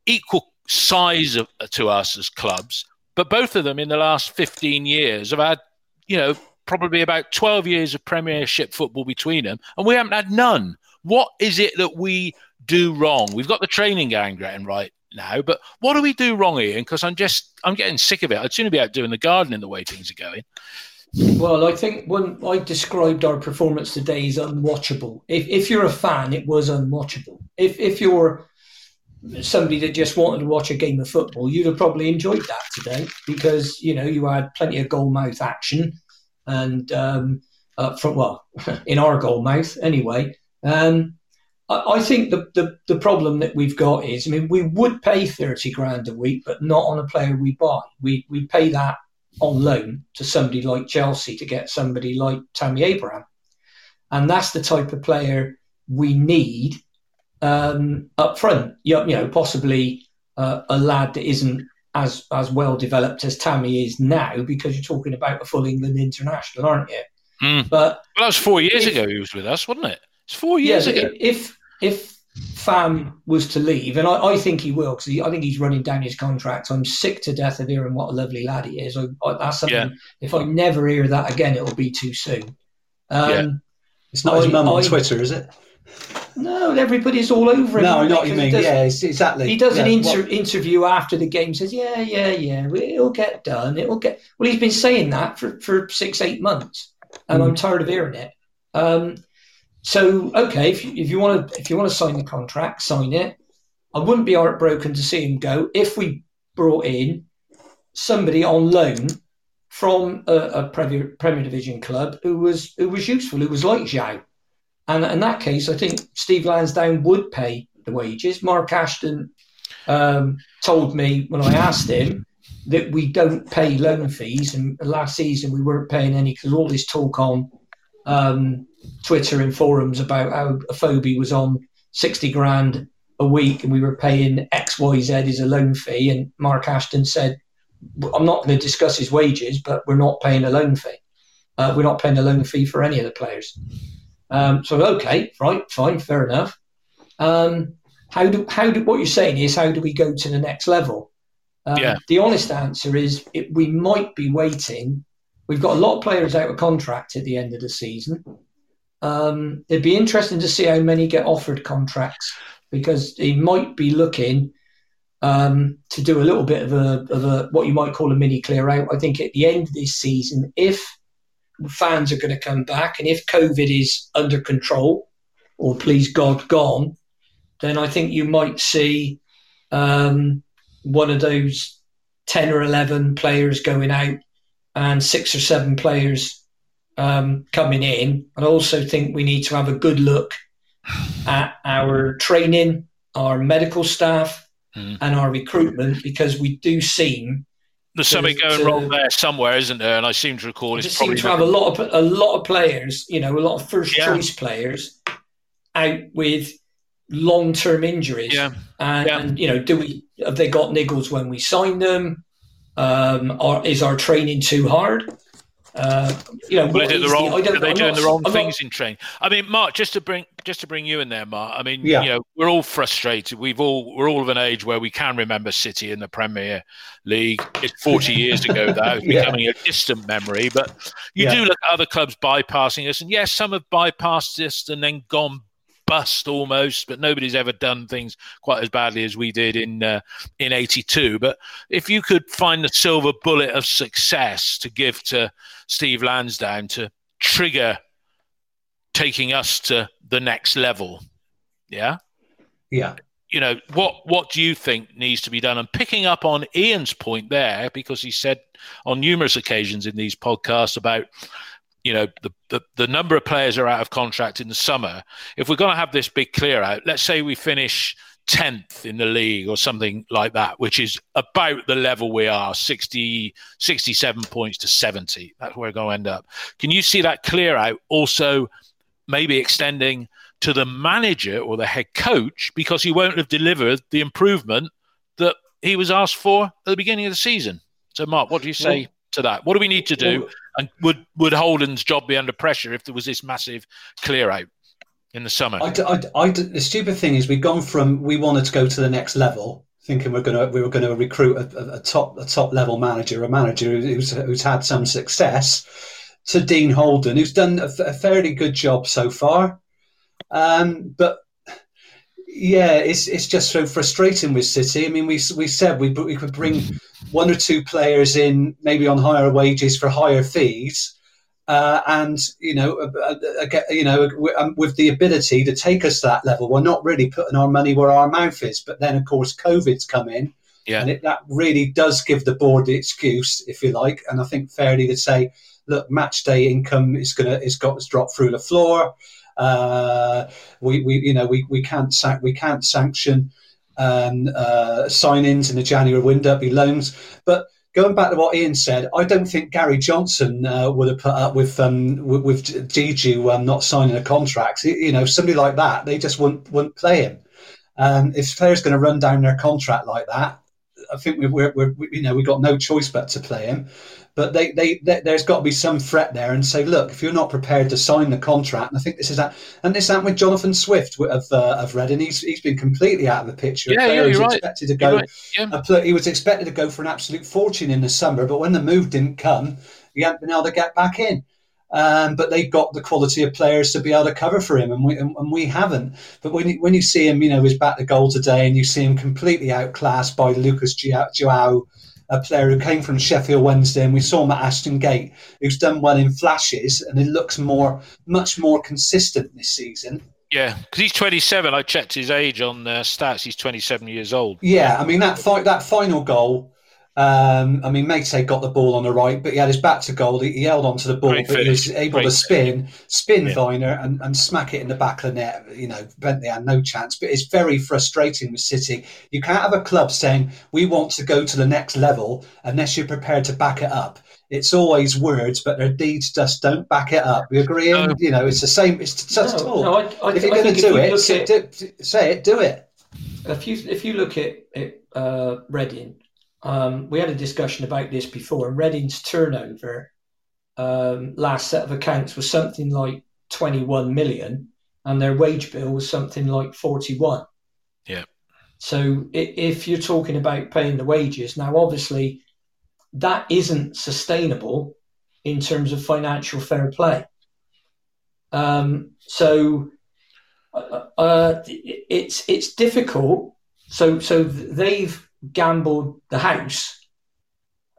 equal size of, to us as clubs, but both of them in the last 15 years have had you know, probably about 12 years of Premiership football between them, and we haven't had none. What is it that we do wrong? We've got the training gang getting right now, but what do we do wrong, Ian? Because I'm just, I'm getting sick of it. I'd sooner be out doing the gardening the way things are going. Well, I think when I described our performance today as unwatchable, if, if you're a fan, it was unwatchable. If, if you're somebody that just wanted to watch a game of football, you'd have probably enjoyed that today because you know you had plenty of goal mouth action and um, uh, from well in our goal mouth anyway. Um, I, I think the, the the problem that we've got is, I mean, we would pay thirty grand a week, but not on a player we buy. We we pay that on loan to somebody like Chelsea to get somebody like Tammy Abraham, and that's the type of player we need um, up front. You, you know, possibly uh, a lad that isn't as as well developed as Tammy is now, because you're talking about a full England international, aren't you? Mm. But well, that was four years if, ago. He was with us, wasn't it? It's four years yeah, ago. If if Fam was to leave, and I, I think he will, because I think he's running down his contract. I'm sick to death of hearing what a lovely lad he is. I, I, that's something. Yeah. If I never hear that again, it'll be too soon. Um, yeah. It's not his mum on Twitter, is it? No, everybody's all over him. No, not what you mean. Yeah, exactly. He does yeah, an inter- interview after the game, says, "Yeah, yeah, yeah, it'll get done. It'll get." Well, he's been saying that for, for six, eight months, and mm. I'm tired of hearing it. Um, so, okay, if you, if you want to if you want to sign the contract, sign it. I wouldn't be heartbroken to see him go if we brought in somebody on loan from a, a Premier, Premier Division club who was who was useful, who was like João and in that case, I think Steve Lansdown would pay the wages. Mark Ashton um, told me when I asked him that we don't pay loan fees, and last season we weren't paying any because all this talk on um, Twitter and forums about how Afobe was on sixty grand a week and we were paying X Y Z as a loan fee, and Mark Ashton said, "I'm not going to discuss his wages, but we're not paying a loan fee. Uh, we're not paying a loan fee for any of the players." Um, so okay, right, fine, fair enough. Um, how do how do what you're saying is how do we go to the next level? Um, yeah. The honest answer is it, we might be waiting. We've got a lot of players out of contract at the end of the season. Um, it'd be interesting to see how many get offered contracts because he might be looking um, to do a little bit of a, of a what you might call a mini clear out. I think at the end of this season, if fans are going to come back. And if COVID is under control, or please God gone, then I think you might see um, one of those 10 or 11 players going out and six or seven players um, coming in. I also think we need to have a good look at our training, our medical staff, mm. and our recruitment because we do seem there's something going to, wrong there somewhere, isn't there? And I seem to recall it's probably seem to have a lot of a lot of players, you know, a lot of first yeah. choice players out with long term injuries. Yeah. And, yeah. and, you know, do we have they got niggles when we sign them? Um, or is our training too hard? Uh, you know, they, the wrong, the- are they I'm doing not- the wrong I'm not- things in training? I mean, Mark, just to bring just to bring you in there, Mark. I mean, Yeah. you know, we're all frustrated. We've all we're all of an age where we can remember City in the Premier League. It's forty years ago now. It's Yeah. becoming a distant memory. But you Yeah. do look at other clubs bypassing us, and yes, some have bypassed us and then gone bust almost. But nobody's ever done things quite as badly as we did in uh, in '82. But if you could find the silver bullet of success to give to Steve Lansdown to trigger taking us to the next level, yeah, Yeah. you know what what do you think needs to be done? And picking up on Ian's point there, because he said on numerous occasions in these podcasts about you know the, the the number of players are out of contract in the summer. If we're going to have this big clear out, let's say we finish 10th in the league or something like that, which is about the level we are 60, 67 points to 70. That's where we're going to end up. Can you see that clear out also maybe extending to the manager or the head coach because he won't have delivered the improvement that he was asked for at the beginning of the season? So, Mark, what do you say Well- to that? What do we need to do? And would, would Holden's job be under pressure if there was this massive clear out in the summer? I, d- I d- I d- the stupid thing is we've gone from we wanted to go to the next level, thinking we're gonna we were going to recruit a, a, top a top level manager, a manager who's who's had some success, to Dean Holden, who's done a, f- a fairly good job so far, um, but. Yeah, it's it's just so frustrating with City. I mean, we we said we we could bring one or two players in, maybe on higher wages for higher fees, uh, and you know, uh, uh, uh, you know, um, with the ability to take us to that level. We're not really putting our money where our mouth is. But then, of course, COVID's come in, Yeah. and it, that really does give the board the excuse, if you like, and I think fairly to say, look, match day income is gonna is got to drop through the floor. Uh, we, we, you know, we, we can't san- we can't sanction um, uh, sign-ins in the January window, be loans, but going back to what Ian said, I don't think Gary Johnson uh, would have put up with um, with, with um, not signing a contract. You know, somebody like that, they just wouldn't wouldn't play him. Um, if players going to run down their contract like that, I think we, we're, we're you know we've got no choice but to play him. But they, they, they there's got to be some threat there and say, look, if you're not prepared to sign the contract, and I think this is that, and this happened with Jonathan Swift of uh, of Reading. He's he's been completely out of the picture. Yeah, yeah, you're right. expected to go right, yeah. he was expected to go for an absolute fortune in the summer, but when the move didn't come, he hadn't been able to get back in. Um, but they've got the quality of players to be able to cover for him, and we and, and we haven't. But when you, when you see him, you know, he's back to goal today, and you see him completely outclassed by Lucas João- a player who came from Sheffield Wednesday, and we saw him at Ashton Gate, who's done well in flashes, and it looks more, much more consistent this season. Yeah, because he's 27. I checked his age on uh, stats. He's 27 years old. Yeah, I mean that fi- that final goal. Um, I mean, Meite got the ball on the right, but he had his back to goal. He, he held onto the ball, Great but he was able Great to spin, spin Yeah. Vyner and, and smack it in the back of the net. You know, Bentley had no chance. But it's very frustrating with City. You can't have a club saying we want to go to the next level unless you're prepared to back it up. It's always words, but their deeds just don't back it up. You agree? Ian? No. You know, it's the same. It's just No, talk. no, I, I, if you're going to do it, look say, at- do, say it. Do it. if you if you look at, at uh, Reading, um, we had a discussion about this before, Reading's turnover um, last set of accounts was something like 21 million, and their wage bill was something like 41. Yeah. So if you're talking about paying the wages, now obviously that isn't sustainable in terms of financial fair play. Um, so uh, uh, it's it's difficult. So so they've gambled the house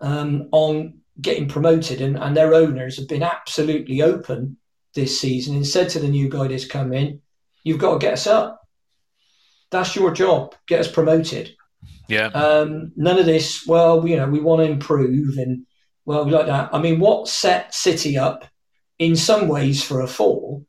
um, on getting promoted, and, and their owners have been absolutely open this season and said to the new guy that's come in, "You've got to get us up. That's your job. Get us promoted." Yeah. Um, none of this. Well, you know, we want to improve, and well, we like that. I mean, what set City up in some ways for a fall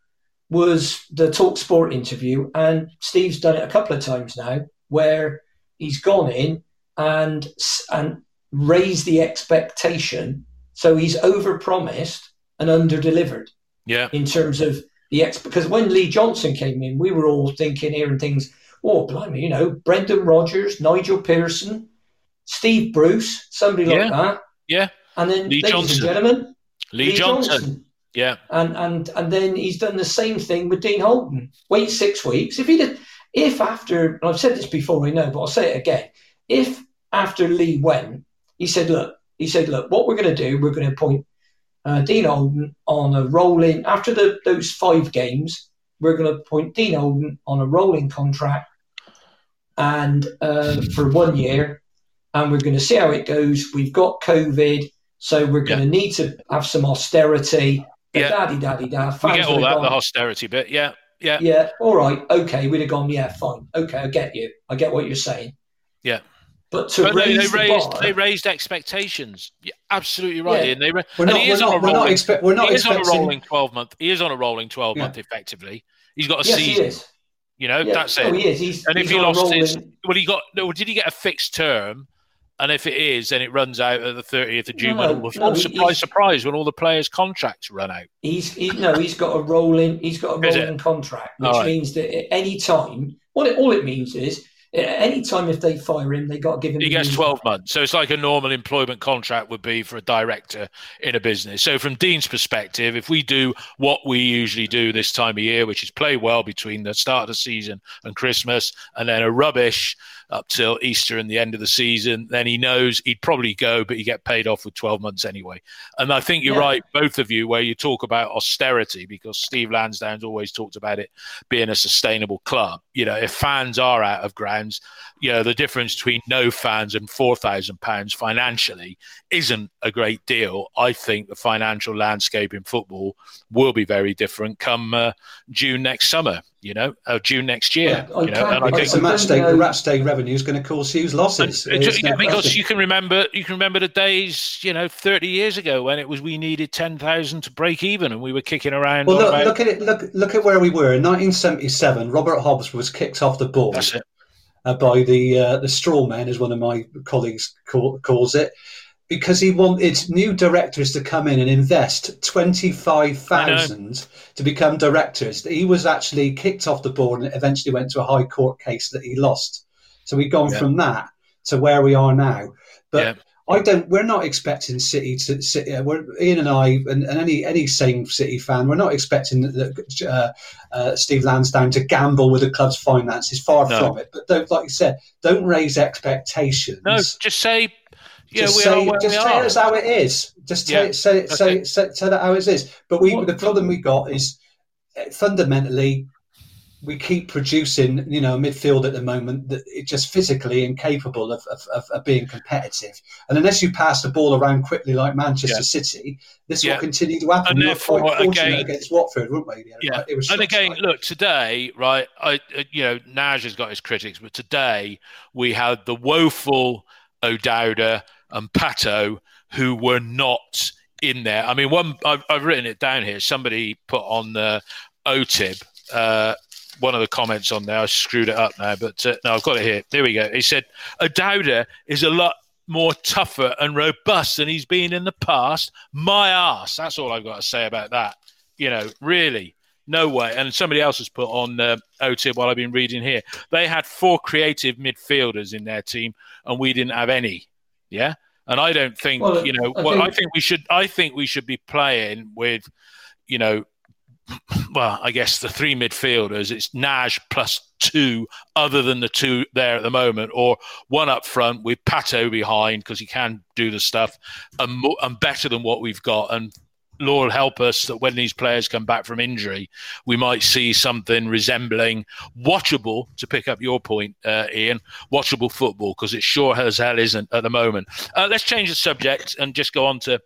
was the Talk Sport interview, and Steve's done it a couple of times now, where he's gone in and and raised the expectation. So he's overpromised and underdelivered Yeah. in terms of the ex. Because when Lee Johnson came in, we were all thinking, hearing things. Oh, blimey, you know, Brendan Rodgers, Nigel Pearson, Steve Bruce, somebody like Yeah. that. Yeah. And then, Lee ladies Johnson. and gentlemen, Lee, Lee Johnson. Johnson. Yeah. And and and then he's done the same thing with Dean Holden. Wait six weeks. If he did, if after and I've said this before, I know, but I'll say it again. If after Lee went, he said, look, he said, look, what we're going to do, we're going to appoint uh, Dean Holden on a rolling after the those five games. We're going to appoint Dean Holden on a rolling contract, and uh, for one year, and we're going to see how it goes. We've got COVID, so we're going to need to have some austerity. Yeah. Daddy, daddy, dad. We get all that, the austerity bit. Yeah. Yeah. yeah, all right, okay. We'd have gone, yeah, fine, okay, I get you. I get what you're saying. Yeah. But to But they, raise they the raised bar, they raised expectations. You're absolutely right. Yeah. And they ra- We're and not, he we're is on a not, we're rolling. not, we're not he is on a rolling twelve month. He is on a rolling twelve Yeah. month. Effectively, he's got a yes, he season. is. You know, Yeah, that's no, it. he is. He's, And if he's he lost rolling, his, well, he got. No, did he get a fixed term? And if it is, then it runs out at the 30th of June. No, when all no, oh, surprise, surprise! When all the players' contracts run out. He's he, no, he's got a rolling. He's got a rolling contract, which right. means that at any time, what it, all it means is any time if they fire him, they got to give him. He gets 12 months. So it's like a normal employment contract would be for a director in a business. So, from Dean's perspective, if we do what we usually do this time of year, which is play well between the start of the season and Christmas, and then a rubbish up till Easter and the end of the season, then he knows he'd probably go, but he get paid off with 12 months anyway. And I think you're Yeah. right, both of you, where you talk about austerity, because Steve Lansdown's always talked about it being a sustainable club. You know, if fans are out of grounds, you know, the difference between no fans and four thousand pounds financially isn't a great deal. I think the financial landscape in football will be very different come uh, June next summer. You know, uh, June next year. Yeah, you know, and I think the match day. The match day revenue is going to cause huge losses. and- There's yeah, because question. you can remember, you can remember the days, you know, thirty years ago when it was we needed ten thousand to break even, and we were kicking around. Well, look, about- look at it. Look, look at where we were in 1977. Robert Hobbs was kicked off the board uh, by the uh, the straw man, as one of my colleagues call, calls it, because he wanted new directors to come in and invest twenty five thousand to become directors. He was actually kicked off the board and eventually went to a high court case that he lost. So we've gone Yeah. from that to where we are now. But Yeah. I don't. We're not expecting City to. City, uh, we're Ian and I, and, and any any sane City fan, we're not expecting that, uh, uh, Steve Lansdown to gamble with the club's finances. Far No. from it. But don't, like you said, don't raise expectations. No, just say, yeah, just we say, are where just we tell are. us how it is. Just tell Yeah, it, say, say, it. say, tell it how it is. But we, What- the problem we got is uh, fundamentally we keep producing, you know, midfield at the moment that it's just physically incapable of, of, of, being competitive. And unless you pass the ball around quickly like Manchester Yeah. City, this Yeah. will continue to happen. And we were therefore, quite again- against Watford, weren't we? Yeah, It was and again, like- look today, right? I, uh, you know, Nagy has got his critics, but today we had the woeful O'Dowda and Pato who were not in there. I mean, one I've, I've written it down here. Somebody put on the OTIB. Uh, one of the comments on there, I screwed it up now, but uh, no, I've got it here. There we go. He said, O'Dowda is a lot more tougher and robust than he's been in the past. My ass. That's all I've got to say about that. You know, really, no way. And somebody else has put on uh, OTIB while I've been reading here. They had four creative midfielders in their team, and we didn't have any. Yeah. And I don't think, Well, you know, I well, I think- think we should, I think we should be playing with, you know, well, I guess the three midfielders, it's Nagy plus two, other than the two there at the moment, or one up front with Pato behind because he can do the stuff, and, and better than what we've got. And Lord help us that when these players come back from injury, we might see something resembling watchable, to pick up your point, uh, Ian, watchable football, because it sure as hell isn't at the moment. Uh, let's change the subject and just go on to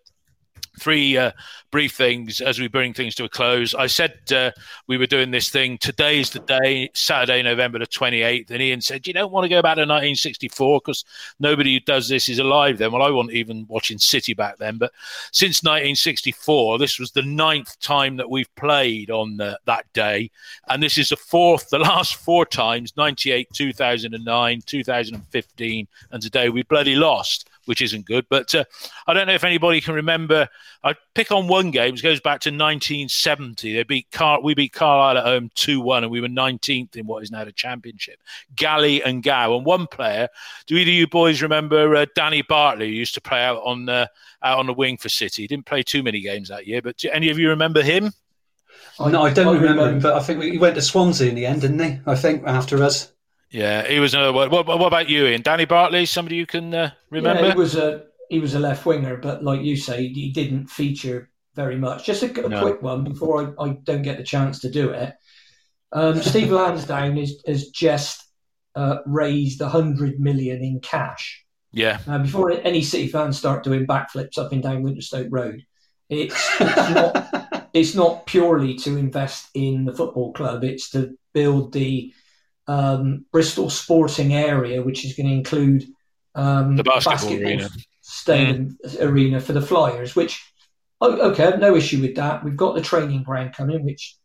three uh, brief things as we bring things to a close. I said uh, we were doing this thing. Today's the day, Saturday, November the 28th. And Ian said, You don't want to go back to 1964 because nobody who does this is alive then. Well, I wasn't even watching City back then. But since 1964, this was the ninth time that we've played on uh, that day. And this is the fourth, the last four times 98, 2009, 2015, and today we bloody lost. Which isn't good. But uh, I don't know if anybody can remember. I pick on one game. It goes back to 1970. They beat Car- we beat Carlisle at home two one, and we were 19th in what is now the championship. Galley and Gow, and one player. Do either of you boys remember uh, Danny Bartley? Who used to play out on uh, out on the wing for City. He didn't play too many games that year, but do any of you remember him? no, I don't I remember, remember, but I think he went to Swansea in the end, didn't he? I think after us. Yeah, he was another one. What, what about you, Ian? Danny Bartley, somebody you can uh, remember? Yeah, he was a he was a left winger, but like you say, he didn't feature very much. Just a, a no. quick one before I, I, don't get the chance to do it. Um, Steve Lansdown is, has just uh, raised a hundred million in cash. Yeah. Uh, before any City fans start doing backflips up and down Winterstoke Road, it's, it's not it's not purely to invest in the football club. It's to build the um, Bristol Sporting area, which is going to include um, the basketball, basketball arena. stadium mm. arena for the Flyers. Which oh, okay, no issue with that. We've got the training ground coming, which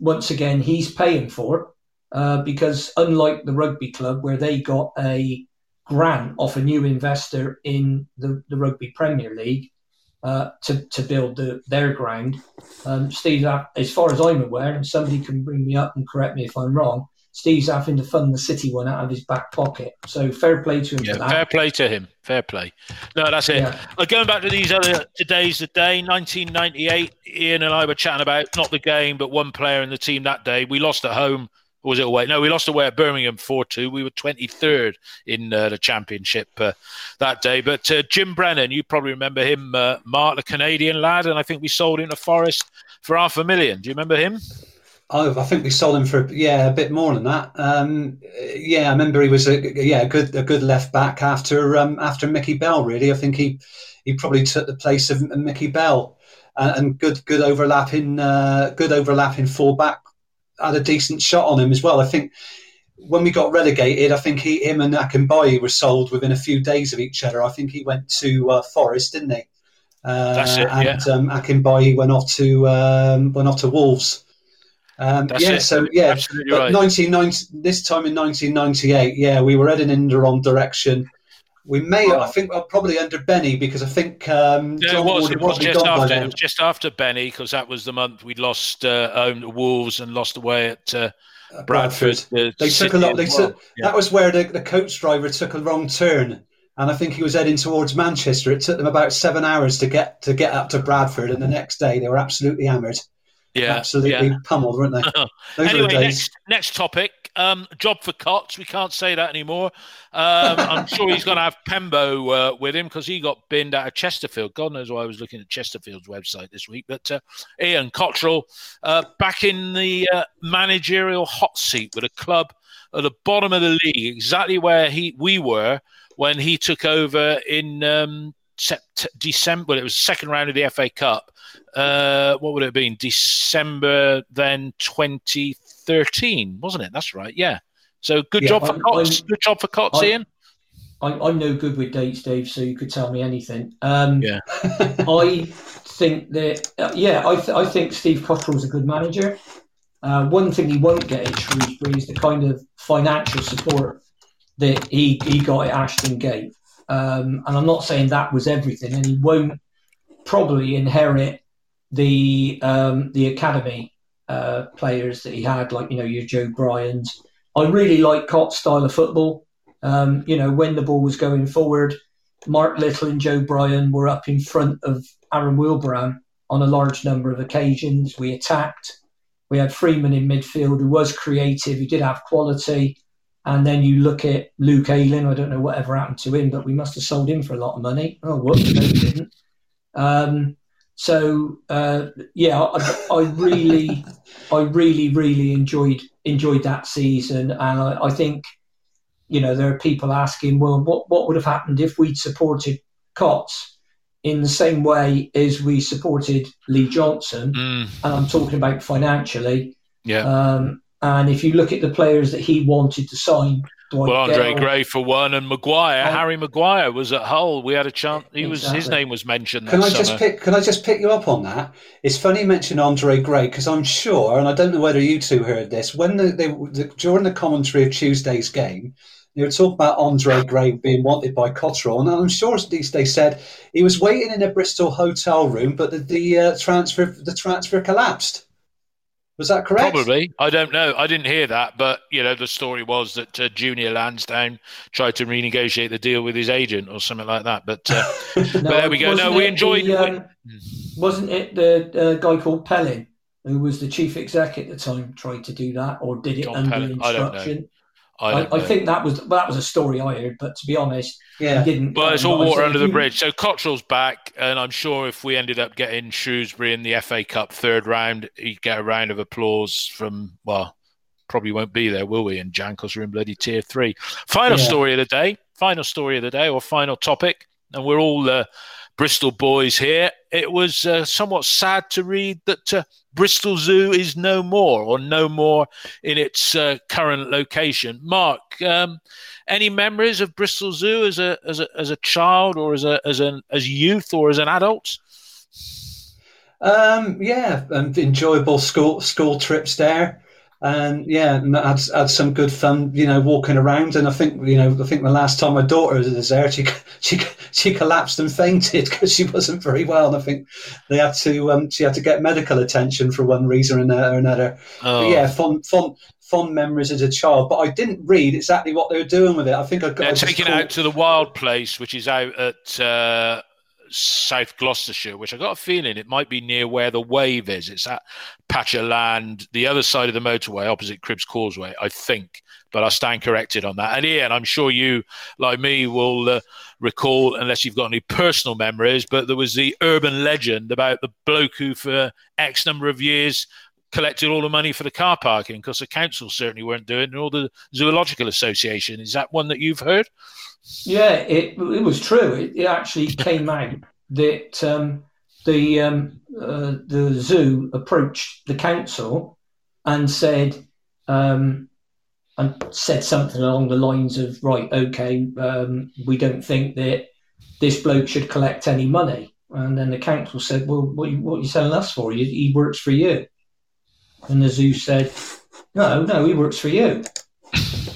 once again he's paying for uh, because unlike the rugby club where they got a grant off a new investor in the, the rugby Premier League. Uh, to, to build the, their ground. Um, Steve, as far as I'm aware, and somebody can bring me up and correct me if I'm wrong, Steve's having to fund the City one out of his back pocket. So fair play to him yeah. Fair play to him. Fair play. No, that's it. Yeah. Uh, going back to these other today's the day, 1998. Ian and I were chatting about not the game, but one player in the team that day. We lost at home. Or was it away? No, we lost away at Birmingham 4 2. We were 23rd in uh, the championship uh, that day. But uh, Jim Brennan, you probably remember him, uh, Mark, the Canadian lad, and I think we sold him to Forest for half a million. Do you remember him? Oh, I think we sold him for yeah a bit more than that. Um, yeah, I remember he was a yeah a good a good left back after um, after Mickey Bell. Really, I think he he probably took the place of Mickey Bell, uh, and good good overlapping uh, good overlapping full back had a decent shot on him as well. I think when we got relegated, I think he him and Akinbiyi were sold within a few days of each other. I think he went to uh, Forest, didn't he? Uh, That's it. And yeah. um, went off to um, went off to Wolves. Um, yeah, it. so yeah, Absolutely right. 1990, this time in 1998, yeah, we were heading in the wrong direction. We may, I think, well, probably under Benny because I think um, yeah, it was, it was just after. It was just after Benny because that was the month we lost uh, home to Wolves and lost away at uh, Bradford. Bradford. they took a lot. They took yeah. that was where the, the coach driver took a wrong turn, and I think he was heading towards Manchester. It took them about seven hours to get to get up to Bradford, and the next day they were absolutely hammered. Yeah, absolutely yeah. pummeled, weren't they? anyway, next, next topic. Um, job for Cotts. We can't say that anymore. Um, I'm sure he's going to have Pembo uh, with him because he got binned out of Chesterfield. God knows why I was looking at Chesterfield's website this week. But uh, Ian Cotterill uh, back in the uh, managerial hot seat with a club at the bottom of the league, exactly where he we were when he took over in um, December. Well, it was the second round of the FA Cup uh, what would it have been? December then 2013, wasn't it? That's right. Yeah. So good yeah, job for I'm. I'm, good job for Cotts, Ian. I'm, I'm, no good with dates, Dave. So you could tell me anything. Um, yeah. I think that uh, yeah, I, th- I think Steve Cotterill's a good manager. Uh, one thing he won't get at Shrewsbury is the kind of financial support that he, he got at Ashton Gate. Um, and I'm not saying that was everything, and he won't probably inherit the um, the academy uh, players that he had, like you know your Joe Bryans. I really like Cott's style of football. Um, you know, when the ball was going forward, Mark Little and Joe Bryan were up in front of Aaron Wilbraham on a large number of occasions. We attacked. We had Freeman in midfield who was creative, He did have quality. And then you look at Luke Ayling. I don't know whatever happened to him, but we must have sold him for a lot of money. Oh, whoops, no, we didn't. Um, so uh, yeah, I, I, really, I really, really enjoyed enjoyed that season, and I, I, think you know there are people asking, well, what what would have happened if we'd supported Cotts in the same way as we supported Lee Johnson? Mm. And I'm talking about financially. Yeah. Um, and if you look at the players that he wanted to sign, well, Andre. Gray for one, and Maguire, oh. Harry Maguire was at Hull. We had a chance. He exactly. was his name was mentioned. Can I just pick? Can I just pick you up on that? It's funny you mention Andre Gray because I'm sure, and I don't know whether you two heard this when the, they the, during the commentary of Tuesday's game, They were talking about Andre Gray being wanted by Cotterill, and I'm sure they said he was waiting in a Bristol hotel room, but the, the uh, transfer the transfer collapsed. Was that correct? Probably. I don't know. I didn't hear that, but you know, the story was that uh, Junior Lansdown tried to renegotiate the deal with his agent or something like that. But, uh, no, but there we go. No, we enjoyed. The, um, wasn't it the uh, guy called Pellin who was the chief exec at the time tried to do that, or did it John under Pellin. instruction? I, I, I, think that was well, that was a story I heard, but to be honest, yeah, he didn't. But it's all water under the bridge. So Cotterill's back, and I'm sure if we ended up getting Shrewsbury in the FA Cup third round, he'd get a round of applause from well, probably won't be there, will we? And Jankos because we're in bloody tier three. Final yeah. story of the day. Final story of the day, or final topic, and we're all uh, Bristol boys here. It was uh, somewhat sad to read that uh, Bristol Zoo is no more, or no more in its uh, current location. Mark, um, any memories of Bristol Zoo as a as a as a child, or as a as an as youth, or as an adult? Um, yeah, enjoyable school school trips there and yeah, had had some good fun, you know, walking around. And I think, you know, I think the last time my daughter was there, she she she collapsed and fainted because she wasn't very well. And I think they had to um, she had to get medical attention for one reason or another. Oh. But yeah, fun fun fond memories as a child, but I didn't read exactly what they were doing with it. I think I got. They're taking it out to the wild place, which is out at uh, South Gloucestershire, which I got a feeling it might be near where the wave is. It's that patch of land, the other side of the motorway, opposite Cribbs Causeway, I think. But I stand corrected on that. And Ian, I'm sure you, like me, will uh, recall, unless you've got any personal memories, but there was the urban legend about the bloke who, for X number of years, collected all the money for the car parking because the council certainly weren't doing it, or the Zoological Association. Is that one that you've heard? Yeah, it, it was true. It, it actually came out that um, the um, uh, the zoo approached the council and said um, and said something along the lines of, "Right, okay, um, we don't think that this bloke should collect any money." And then the council said, "Well, what, what are you selling us for? He, he works for you." And the zoo said, "No, no, he works for you."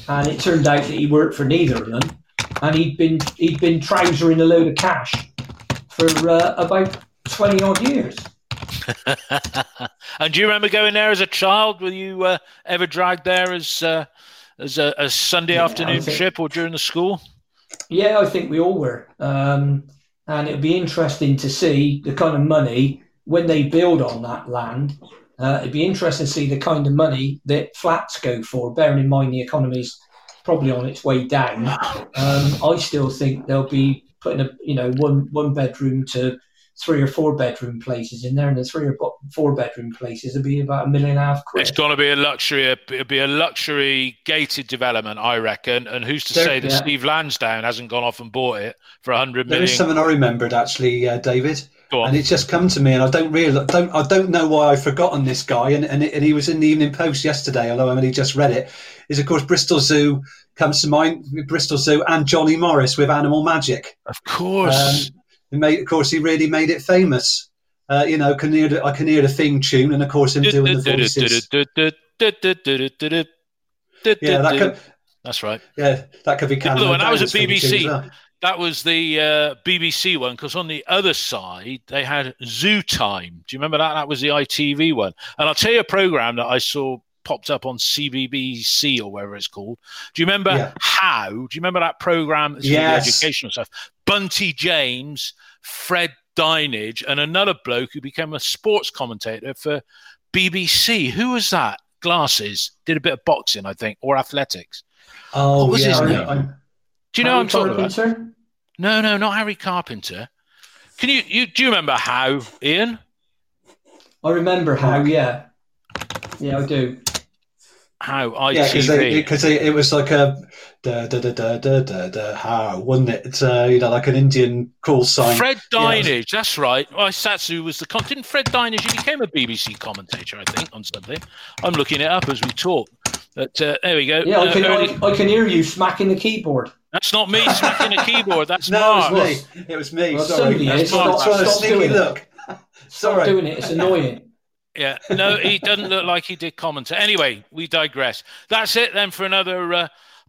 And it turned out that he worked for neither of them and he'd been he'd been trousering a load of cash for uh, about twenty odd years. and do you remember going there as a child? Were you uh, ever dragged there as uh, as a, a Sunday yeah, afternoon think, trip or during the school? Yeah, I think we all were, um, and it'd be interesting to see the kind of money when they build on that land. Uh, it'd be interesting to see the kind of money that flats go for, bearing in mind the economy's probably on its way down. Um, I still think they'll be putting a you know one one bedroom to three or four bedroom places in there, and the three or four bedroom places will be about a million and a half quid. It's going to be a luxury. It'll be a luxury gated development, I reckon. And who's to there, say that yeah. Steve Lansdown hasn't gone off and bought it for a hundred million? There is something I remembered actually, uh, David. And it's just come to me, and I don't really don't I don't know why I've forgotten this guy. And and, it, and he was in the Evening Post yesterday, although I only just read it. Is of course Bristol Zoo comes to mind, Bristol Zoo, and Johnny Morris with Animal Magic. Of course, um, made, of course, he really made it famous. Uh, you know, can hear the, I can hear the theme tune, and of course him doing the voices. yeah, that could, that's right. Yeah, that could be. The other one, that was a BBC that was the uh, BBC one because on the other side they had Zoo Time. Do you remember that? That was the ITV one. And I'll tell you a program that I saw popped up on CBBC or whatever it's called. Do you remember yeah. How? Do you remember that program? Yes. educational stuff. Bunty James, Fred Dinenage, and another bloke who became a sports commentator for BBC. Who was that? Glasses. Did a bit of boxing, I think, or athletics. Oh, what was yeah, his name? I, do you know I'm talking about? No, no, not Harry Carpenter. Can you, you do you remember how, Ian? I remember how, yeah. Yeah, I do. How ITV? Yeah, because it, it, was like a da da da da da da, da how, wasn't it? It's uh, you know like an Indian call sign. Fred Dinenage, yeah. that's right. Well, Satsu was the con- didn't Fred Dinenage? He became a BBC commentator, I think, on something. I'm looking it up as we talk. But uh, there we go. Yeah, I, can, I, I, can hear you smacking the keyboard. That's not me smacking a keyboard. That's no, Mark. it was me. It was me. Well, Sorry, that's stop, stop, stop doing look. It. Sorry, stop doing it. It's annoying. Yeah, no, he doesn't look like he did comment. Anyway, we digress. That's it then for another uh,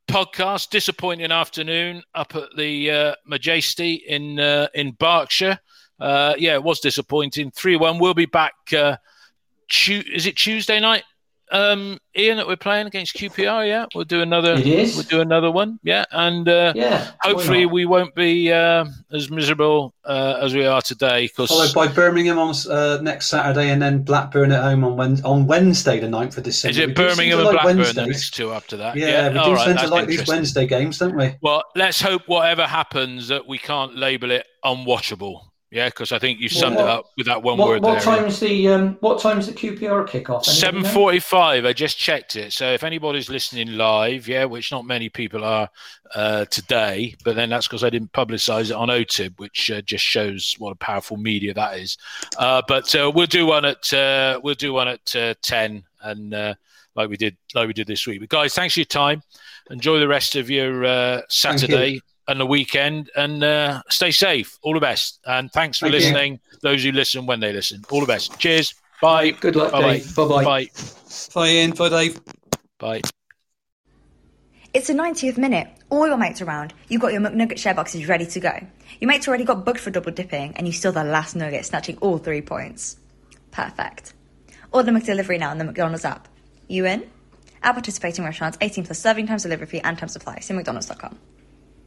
podcast. Disappointing afternoon up at the uh, Madejski in uh, in Berkshire. Uh, yeah, it was disappointing. Three one. We'll be back. Uh, tu- is it Tuesday night? Um, Ian, that we're playing against QPR. Yeah, we'll do another. It is. We'll do another one. Yeah, and uh, yeah, hopefully we won't be uh, as miserable uh, as we are today. Cause followed by Birmingham on uh, next Saturday, and then Blackburn at home on Wednesday, on Wednesday, the 9th of December. Is it Birmingham and like Blackburn Wednesdays. the next two after that? Yeah, yeah. we do right, tend to like these Wednesday games, don't we? Well, let's hope whatever happens that we can't label it unwatchable. Yeah, because I think you summed what, it up with that one what, word. What there, time's the um, what time's the QPR kickoff? Seven forty-five. I just checked it. So if anybody's listening live, yeah, which not many people are uh, today, but then that's because I didn't publicise it on OTIB, which uh, just shows what a powerful media that is. Uh, but uh, we'll do one at uh, we'll do one at uh, ten, and like we did like we did this week. But guys, thanks for your time. Enjoy the rest of your Saturday and the weekend and uh, stay safe. All the best. And thanks for Thank listening, you. those who listen when they listen. All the best. Cheers. Bye. Good luck, Bye-bye. Dave. Bye-bye. Bye. Bye, Ian. Bye, Dave. Bye. It's the 90th minute. All your mates around. You've got your McNugget share boxes ready to go. Your mates already got booked for double dipping, and you still the last nugget, snatching all three points. Perfect. Order McDelivery now on the McDonald's app. You in? At participating restaurants, 18 plus serving times, delivery fee, and time supply. See McDonald's.com.